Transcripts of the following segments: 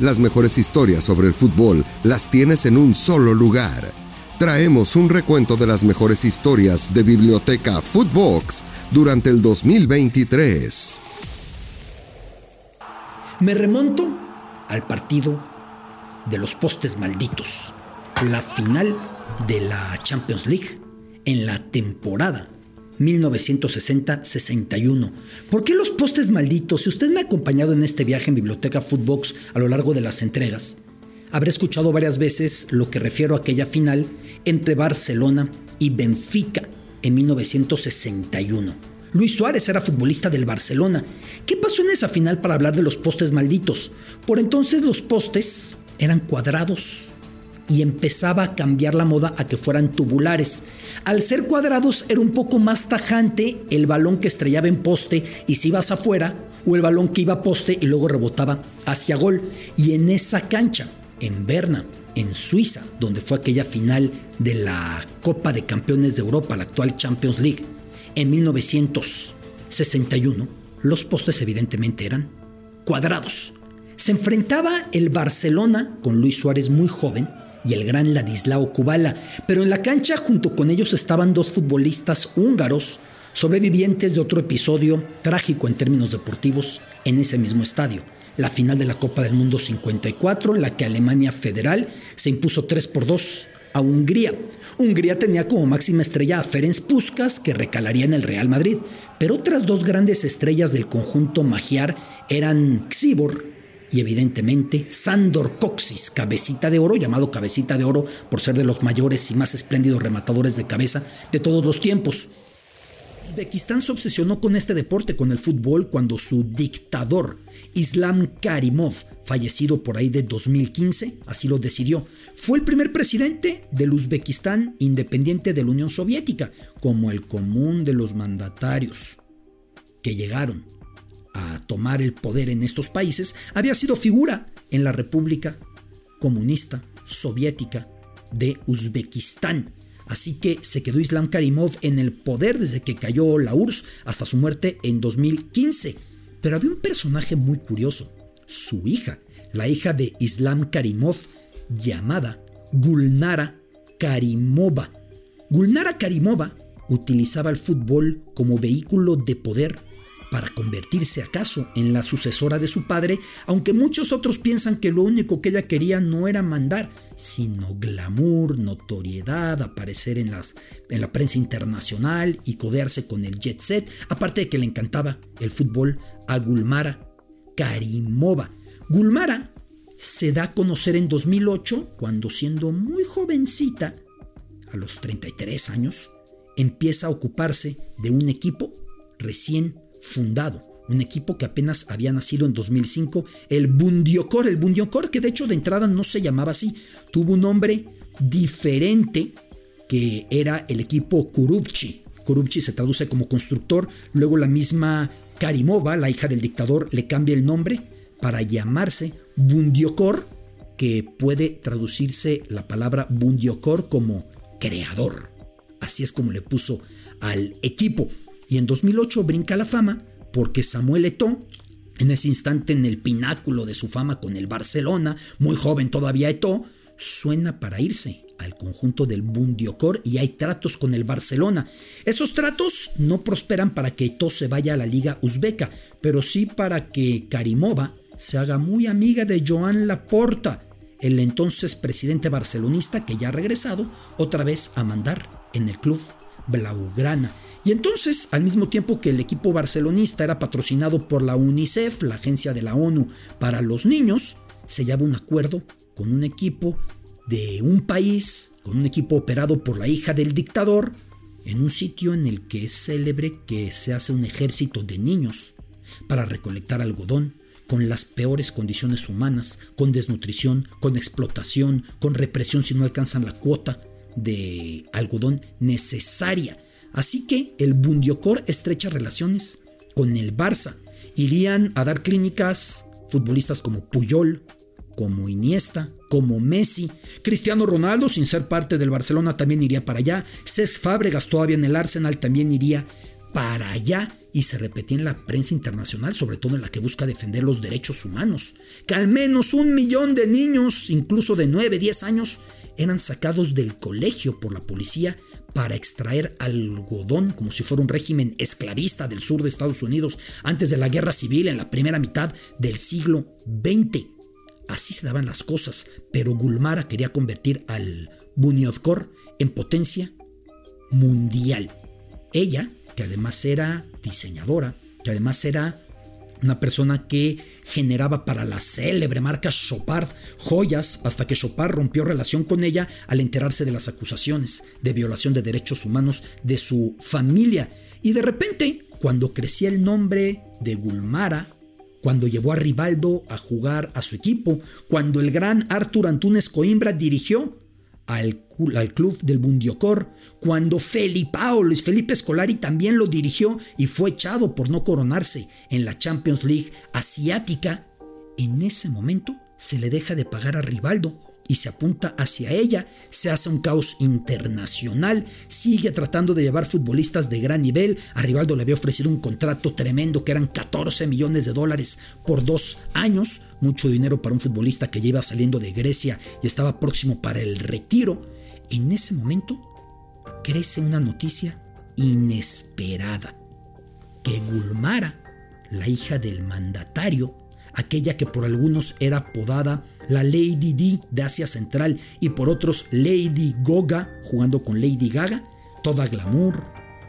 Las mejores historias sobre el fútbol las tienes en un solo lugar. Traemos un recuento de las mejores historias de Biblioteca Footbox durante el 2023. Me remonto al partido de los postes malditos, la final de la Champions League en la temporada 1960-61. ¿Por qué los postes malditos? Si usted me ha acompañado en este viaje en Biblioteca Footbox a lo largo de las entregas, habrá escuchado varias veces lo que refiero a aquella final entre Barcelona y Benfica en 1961. Luis Suárez era futbolista del Barcelona. ¿Qué pasó en esa final para hablar de los postes malditos? Por entonces los postes eran cuadrados y empezaba a cambiar la moda a que fueran tubulares. Al ser cuadrados era un poco más tajante el balón que estrellaba en poste y si ibas afuera, o el balón que iba a poste y luego rebotaba hacia gol. Y en esa cancha, en Berna, en Suiza, donde fue aquella final de la Copa de Campeones de Europa, la actual Champions League, en 1961, los postes evidentemente eran cuadrados. Se enfrentaba el Barcelona con Luis Suárez muy joven y el gran Ladislao Kubala, pero en la cancha junto con ellos estaban dos futbolistas húngaros sobrevivientes de otro episodio trágico en términos deportivos en ese mismo estadio, la final de la Copa del Mundo 54, en la que Alemania Federal se impuso 3 por 2 a Hungría. Hungría tenía como máxima estrella a Ferenc Puskas, que recalaría en el Real Madrid, pero otras dos grandes estrellas del conjunto magiar eran Xibor y evidentemente Sandor Coxis, cabecita de oro, llamado cabecita de oro por ser de los mayores y más espléndidos rematadores de cabeza de todos los tiempos. Uzbekistán se obsesionó con este deporte, con el fútbol, cuando su dictador, Islam Karimov, fallecido por ahí de 2015, así lo decidió. Fue el primer presidente del Uzbekistán independiente de la Unión Soviética, como el común de los mandatarios que llegaron a tomar el poder en estos países, había sido figura en la República Comunista Soviética de Uzbekistán. Así que se quedó Islam Karimov en el poder desde que cayó la URSS hasta su muerte en 2015. Pero había un personaje muy curioso, su hija, la hija de Islam Karimov, llamada Gulnara Karimova. Gulnara Karimova utilizaba el fútbol como vehículo de poder para convertirse acaso en la sucesora de su padre, aunque muchos otros piensan que lo único que ella quería no era mandar, sino glamour, notoriedad, aparecer en, las, en la prensa internacional y codearse con el jet set, aparte de que le encantaba el fútbol a Gulmara Karimova. Gulmara se da a conocer en 2008 cuando siendo muy jovencita, a los 33 años, empieza a ocuparse de un equipo recién fundado, un equipo que apenas había nacido en 2005, el Bundiokor, el Bundiokor que de hecho de entrada no se llamaba así, tuvo un nombre diferente que era el equipo Kurupchi. Kurupchi se traduce como constructor, luego la misma Karimova, la hija del dictador, le cambia el nombre para llamarse Bundiokor, que puede traducirse la palabra Bundiokor como creador. Así es como le puso al equipo y en 2008 brinca la fama porque Samuel Eto'o, en ese instante en el pináculo de su fama con el Barcelona, muy joven todavía Eto'o, suena para irse al conjunto del Bundiocor y hay tratos con el Barcelona. Esos tratos no prosperan para que Eto'o se vaya a la liga uzbeca, pero sí para que Karimova se haga muy amiga de Joan Laporta, el entonces presidente barcelonista que ya ha regresado otra vez a mandar en el club Blaugrana. Y entonces, al mismo tiempo que el equipo barcelonista era patrocinado por la UNICEF, la agencia de la ONU para los niños, se sellaba un acuerdo con un equipo de un país, con un equipo operado por la hija del dictador, en un sitio en el que es célebre que se hace un ejército de niños para recolectar algodón con las peores condiciones humanas, con desnutrición, con explotación, con represión si no alcanzan la cuota de algodón necesaria Así que el Bundiocor estrecha relaciones con el Barça. Irían a dar clínicas futbolistas como Puyol, como Iniesta, como Messi. Cristiano Ronaldo, sin ser parte del Barcelona, también iría para allá. Cés Fábregas, todavía en el Arsenal, también iría para allá y se repetía en la prensa internacional, sobre todo en la que busca defender los derechos humanos, que al menos un millón de niños, incluso de 9, 10 años, eran sacados del colegio por la policía para extraer algodón como si fuera un régimen esclavista del sur de Estados Unidos antes de la guerra civil en la primera mitad del siglo XX. Así se daban las cosas, pero Gulmara quería convertir al Bunyodkor en potencia mundial. Ella, que además era diseñadora, que además era una persona que generaba para la célebre marca Chopard joyas hasta que Chopard rompió relación con ella al enterarse de las acusaciones de violación de derechos humanos de su familia. Y de repente, cuando crecía el nombre de Gulmara, cuando llevó a Rivaldo a jugar a su equipo, cuando el gran Arthur Antunes Coimbra dirigió al, al club del Bundiocor, cuando Felipao, Luis Felipe Scolari también lo dirigió y fue echado por no coronarse en la Champions League asiática, en ese momento se le deja de pagar a Rivaldo y se apunta hacia ella, se hace un caos internacional, sigue tratando de llevar futbolistas de gran nivel, a Rivaldo le había ofrecido un contrato tremendo que eran 14 millones de dólares por dos años, mucho dinero para un futbolista que iba saliendo de Grecia y estaba próximo para el retiro. En ese momento crece una noticia inesperada, que Gulmara, la hija del mandatario, aquella que por algunos era apodada la Lady D de Asia Central y por otros Lady Goga, jugando con Lady Gaga, toda glamour,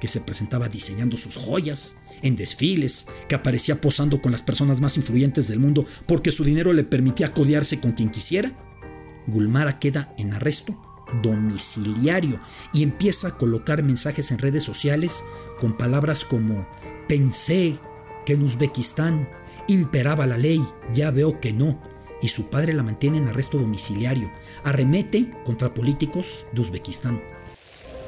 que se presentaba diseñando sus joyas en desfiles, que aparecía posando con las personas más influyentes del mundo porque su dinero le permitía codearse con quien quisiera. Gulmara queda en arresto domiciliario y empieza a colocar mensajes en redes sociales con palabras como pensé que en Uzbekistán imperaba la ley, ya veo que no, y su padre la mantiene en arresto domiciliario. Arremete contra políticos de Uzbekistán.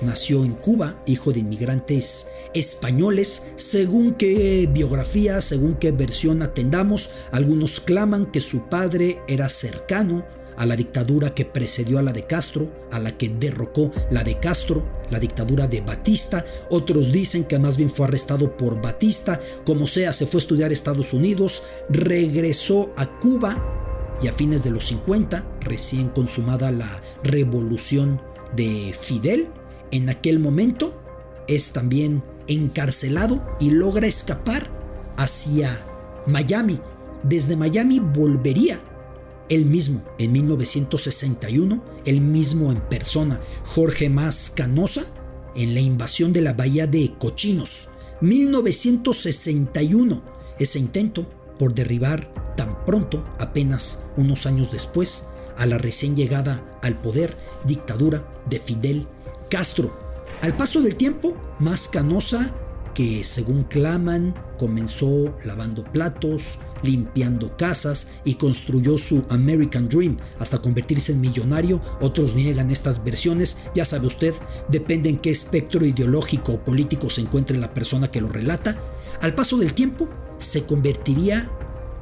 Nació en Cuba, hijo de inmigrantes españoles, según qué biografía, según qué versión atendamos, algunos claman que su padre era cercano a la dictadura que precedió a la de Castro, a la que derrocó la de Castro, la dictadura de Batista. Otros dicen que más bien fue arrestado por Batista. Como sea, se fue a estudiar a Estados Unidos, regresó a Cuba y a fines de los 50, recién consumada la revolución de Fidel, en aquel momento es también encarcelado y logra escapar hacia Miami. Desde Miami volvería él mismo, en 1961, él mismo en persona, Jorge Más Canosa, en la invasión de la bahía de Cochinos. 1961, ese intento por derribar tan pronto, apenas unos años después, a la recién llegada al poder dictadura de Fidel Castro. Al paso del tiempo, Más Canosa, que según claman, comenzó lavando platos, limpiando casas y construyó su American Dream hasta convertirse en millonario. Otros niegan estas versiones, ya sabe usted, depende en qué espectro ideológico o político se encuentre la persona que lo relata. Al paso del tiempo, se convertiría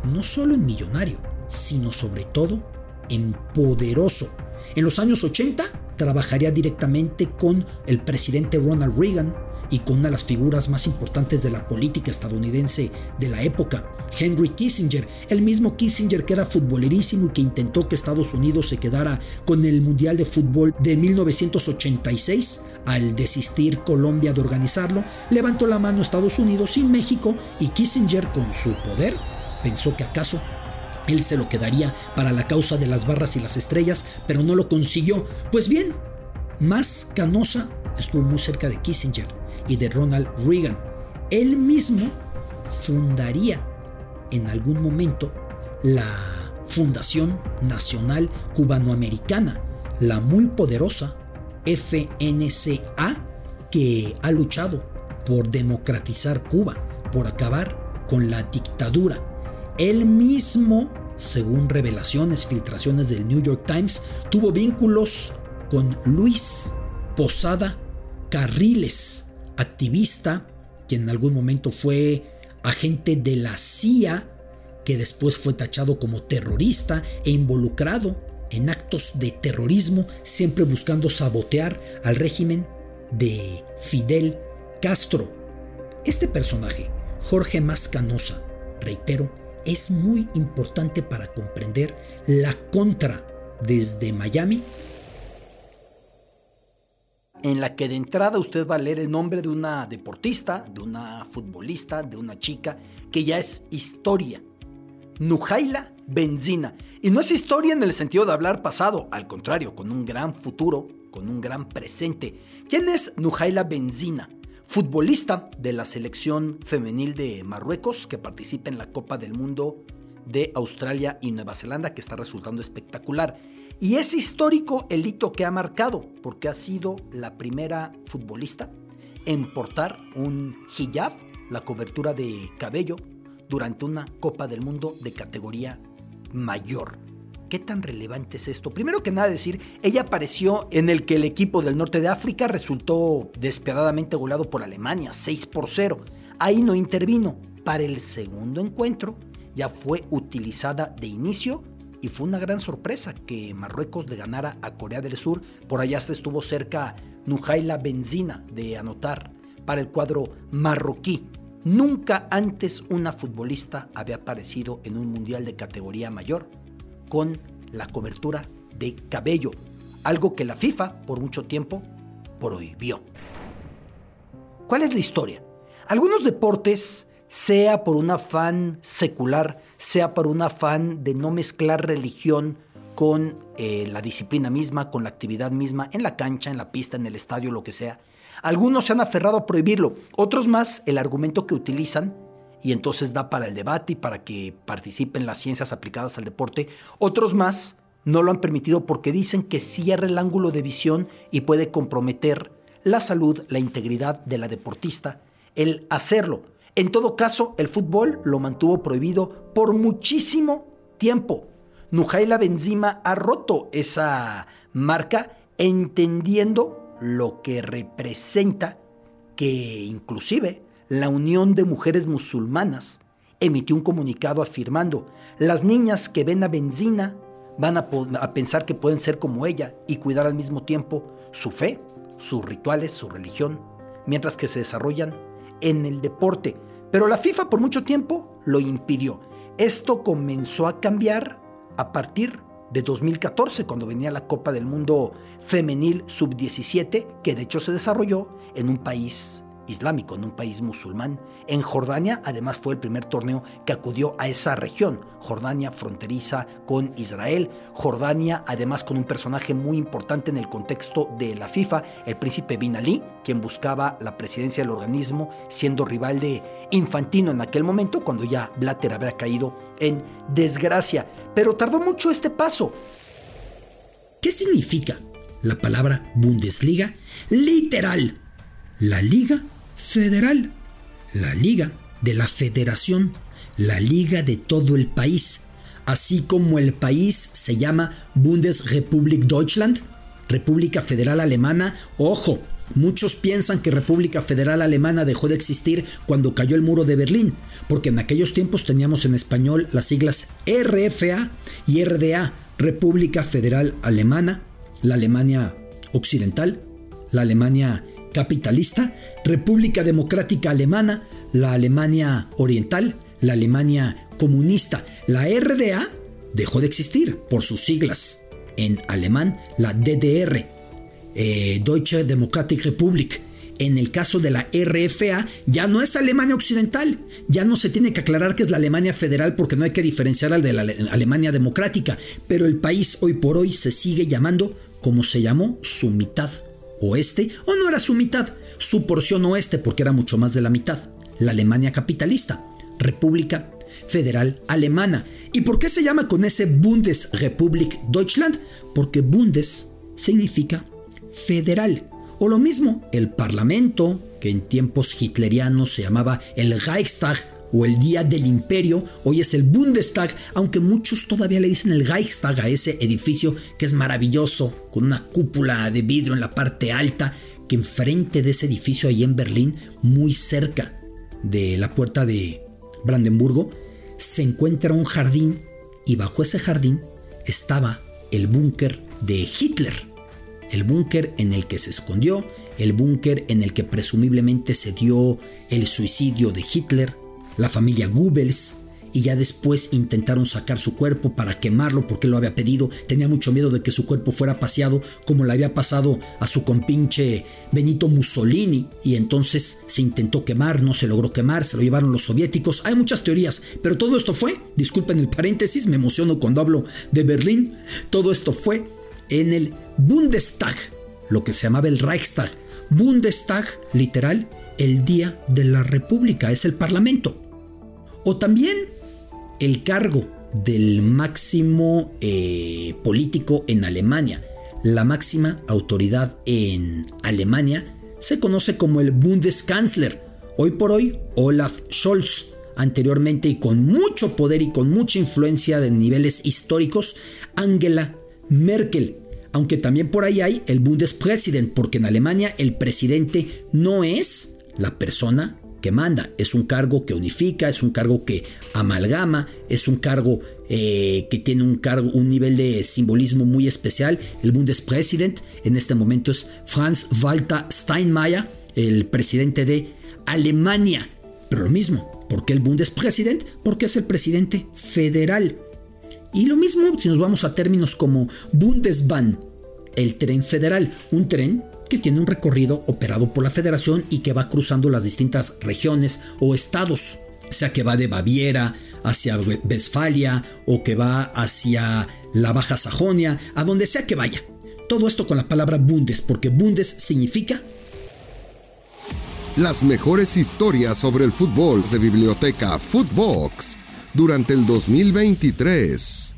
no solo en millonario, sino sobre todo en poderoso. En los años 80 trabajaría directamente con el presidente Ronald Reagan, y con una de las figuras más importantes de la política estadounidense de la época, Henry Kissinger, el mismo Kissinger que era futbolerísimo y que intentó que Estados Unidos se quedara con el Mundial de Fútbol de 1986, al desistir Colombia de organizarlo, levantó la mano Estados Unidos y México y Kissinger con su poder pensó que acaso él se lo quedaría para la causa de las barras y las estrellas, pero no lo consiguió. Pues bien, más Canosa estuvo muy cerca de Kissinger y de Ronald Reagan. Él mismo fundaría en algún momento la Fundación Nacional Cubanoamericana, la muy poderosa FNCA, que ha luchado por democratizar Cuba, por acabar con la dictadura. Él mismo, según revelaciones, filtraciones del New York Times, tuvo vínculos con Luis Posada Carriles, activista, que en algún momento fue agente de la CIA, que después fue tachado como terrorista e involucrado en actos de terrorismo, siempre buscando sabotear al régimen de Fidel Castro. Este personaje, Jorge Mascanosa, reitero, es muy importante para comprender la contra desde Miami en la que de entrada usted va a leer el nombre de una deportista, de una futbolista, de una chica, que ya es historia. Nujaila Benzina. Y no es historia en el sentido de hablar pasado, al contrario, con un gran futuro, con un gran presente. ¿Quién es Nujaila Benzina? Futbolista de la selección femenil de Marruecos que participa en la Copa del Mundo de Australia y Nueva Zelanda, que está resultando espectacular. Y es histórico el hito que ha marcado, porque ha sido la primera futbolista en portar un hijab, la cobertura de cabello, durante una Copa del Mundo de categoría mayor. ¿Qué tan relevante es esto? Primero que nada decir, ella apareció en el que el equipo del norte de África resultó despiadadamente goleado por Alemania, 6 por 0. Ahí no intervino. Para el segundo encuentro ya fue utilizada de inicio y fue una gran sorpresa que Marruecos le ganara a Corea del Sur. Por allá se estuvo cerca Nujaila Benzina de anotar para el cuadro marroquí. Nunca antes una futbolista había aparecido en un mundial de categoría mayor con la cobertura de cabello, algo que la FIFA por mucho tiempo prohibió. ¿Cuál es la historia? Algunos deportes sea por un afán secular, sea por un afán de no mezclar religión con eh, la disciplina misma, con la actividad misma, en la cancha, en la pista, en el estadio, lo que sea. Algunos se han aferrado a prohibirlo, otros más el argumento que utilizan, y entonces da para el debate y para que participen las ciencias aplicadas al deporte, otros más no lo han permitido porque dicen que cierra el ángulo de visión y puede comprometer la salud, la integridad de la deportista el hacerlo. En todo caso, el fútbol lo mantuvo prohibido por muchísimo tiempo. Nujaila Benzima ha roto esa marca entendiendo lo que representa que inclusive la Unión de Mujeres Musulmanas emitió un comunicado afirmando, las niñas que ven a Benzina van a, a, pensar que pueden ser como ella y cuidar al mismo tiempo su fe, sus rituales, su religión, mientras que se desarrollan en el deporte, pero la FIFA por mucho tiempo lo impidió. Esto comenzó a cambiar a partir de 2014, cuando venía la Copa del Mundo Femenil Sub-17, que de hecho se desarrolló en un país islámico, en un país musulmán. En Jordania, además, fue el primer torneo que acudió a esa región. Jordania fronteriza con Israel. Jordania, además, con un personaje muy importante en el contexto de la FIFA, el príncipe Bin Ali, quien buscaba la presidencia del organismo, siendo rival de Infantino en aquel momento, cuando ya Blatter había caído en desgracia. Pero tardó mucho este paso. ¿Qué significa la palabra Bundesliga? Literal. La liga federal, la liga de la federación, la liga de todo el país, así como el país se llama Bundesrepublik Deutschland, República Federal Alemana, ojo, Muchos piensan que República Federal Alemana dejó de existir cuando cayó el muro de Berlín, porque en aquellos tiempos teníamos en español las siglas RFA y RDA, República Federal Alemana, la Alemania Occidental, la Alemania capitalista, República Democrática Alemana, la Alemania Oriental, la Alemania comunista. La RDA dejó de existir por sus siglas. En alemán, la DDR, eh, Deutsche Demokratische Republik. En el caso de la RFA, ya no es Alemania Occidental, ya no se tiene que aclarar que es la Alemania Federal porque no hay que diferenciar al de la Alemania Democrática, pero el país hoy por hoy se sigue llamando como se llamó su mitad oeste, o no era su mitad, su porción oeste porque era mucho más de la mitad, la Alemania capitalista, República Federal Alemana. ¿Y por qué se llama con ese Bundesrepublik Deutschland? Porque Bundes significa federal. O lo mismo, el Parlamento, que en tiempos hitlerianos se llamaba el Reichstag o el Día del Imperio, hoy es el Bundestag, aunque muchos todavía le dicen el Reichstag a ese edificio que es maravilloso, con una cúpula de vidrio en la parte alta, que enfrente de ese edificio ahí en Berlín, muy cerca de la puerta de Brandenburgo, se encuentra un jardín y bajo ese jardín estaba el búnker de Hitler, el búnker en el que se escondió el búnker en el que presumiblemente se dio el suicidio de Hitler, la familia Goebbels, y ya después intentaron sacar su cuerpo para quemarlo porque lo había pedido. Tenía mucho miedo de que su cuerpo fuera paseado como le había pasado a su compinche Benito Mussolini y entonces se intentó quemar, no se logró quemar, se lo llevaron los soviéticos. Hay muchas teorías, pero todo esto fue, disculpen el paréntesis, me emociono cuando hablo de Berlín, todo esto fue en el Bundestag, lo que se llamaba el Reichstag. Bundestag, literal, el día de la República, es el Parlamento. O también el cargo del máximo eh, político en Alemania, la máxima autoridad en Alemania, se conoce como el Bundeskanzler. Hoy por hoy, Olaf Scholz. Anteriormente y con mucho poder y con mucha influencia de niveles históricos, Angela Merkel. Aunque también por ahí hay el Bundespräsident, porque en Alemania el presidente no es la persona que manda, es un cargo que unifica, es un cargo que amalgama, es un cargo eh, que tiene un, cargo, un nivel de simbolismo muy especial. El Bundespräsident en este momento es Franz Walter Steinmeier, el presidente de Alemania. Pero lo mismo, ¿por qué el Bundespräsident? Porque es el presidente federal. Y lo mismo si nos vamos a términos como Bundesbahn, el tren federal, un tren que tiene un recorrido operado por la federación y que va cruzando las distintas regiones o estados, sea que va de Baviera hacia Westfalia o que va hacia la Baja Sajonia, a donde sea que vaya. Todo esto con la palabra Bundes, porque Bundes significa las mejores historias sobre el fútbol de Biblioteca Footbox durante el 2023.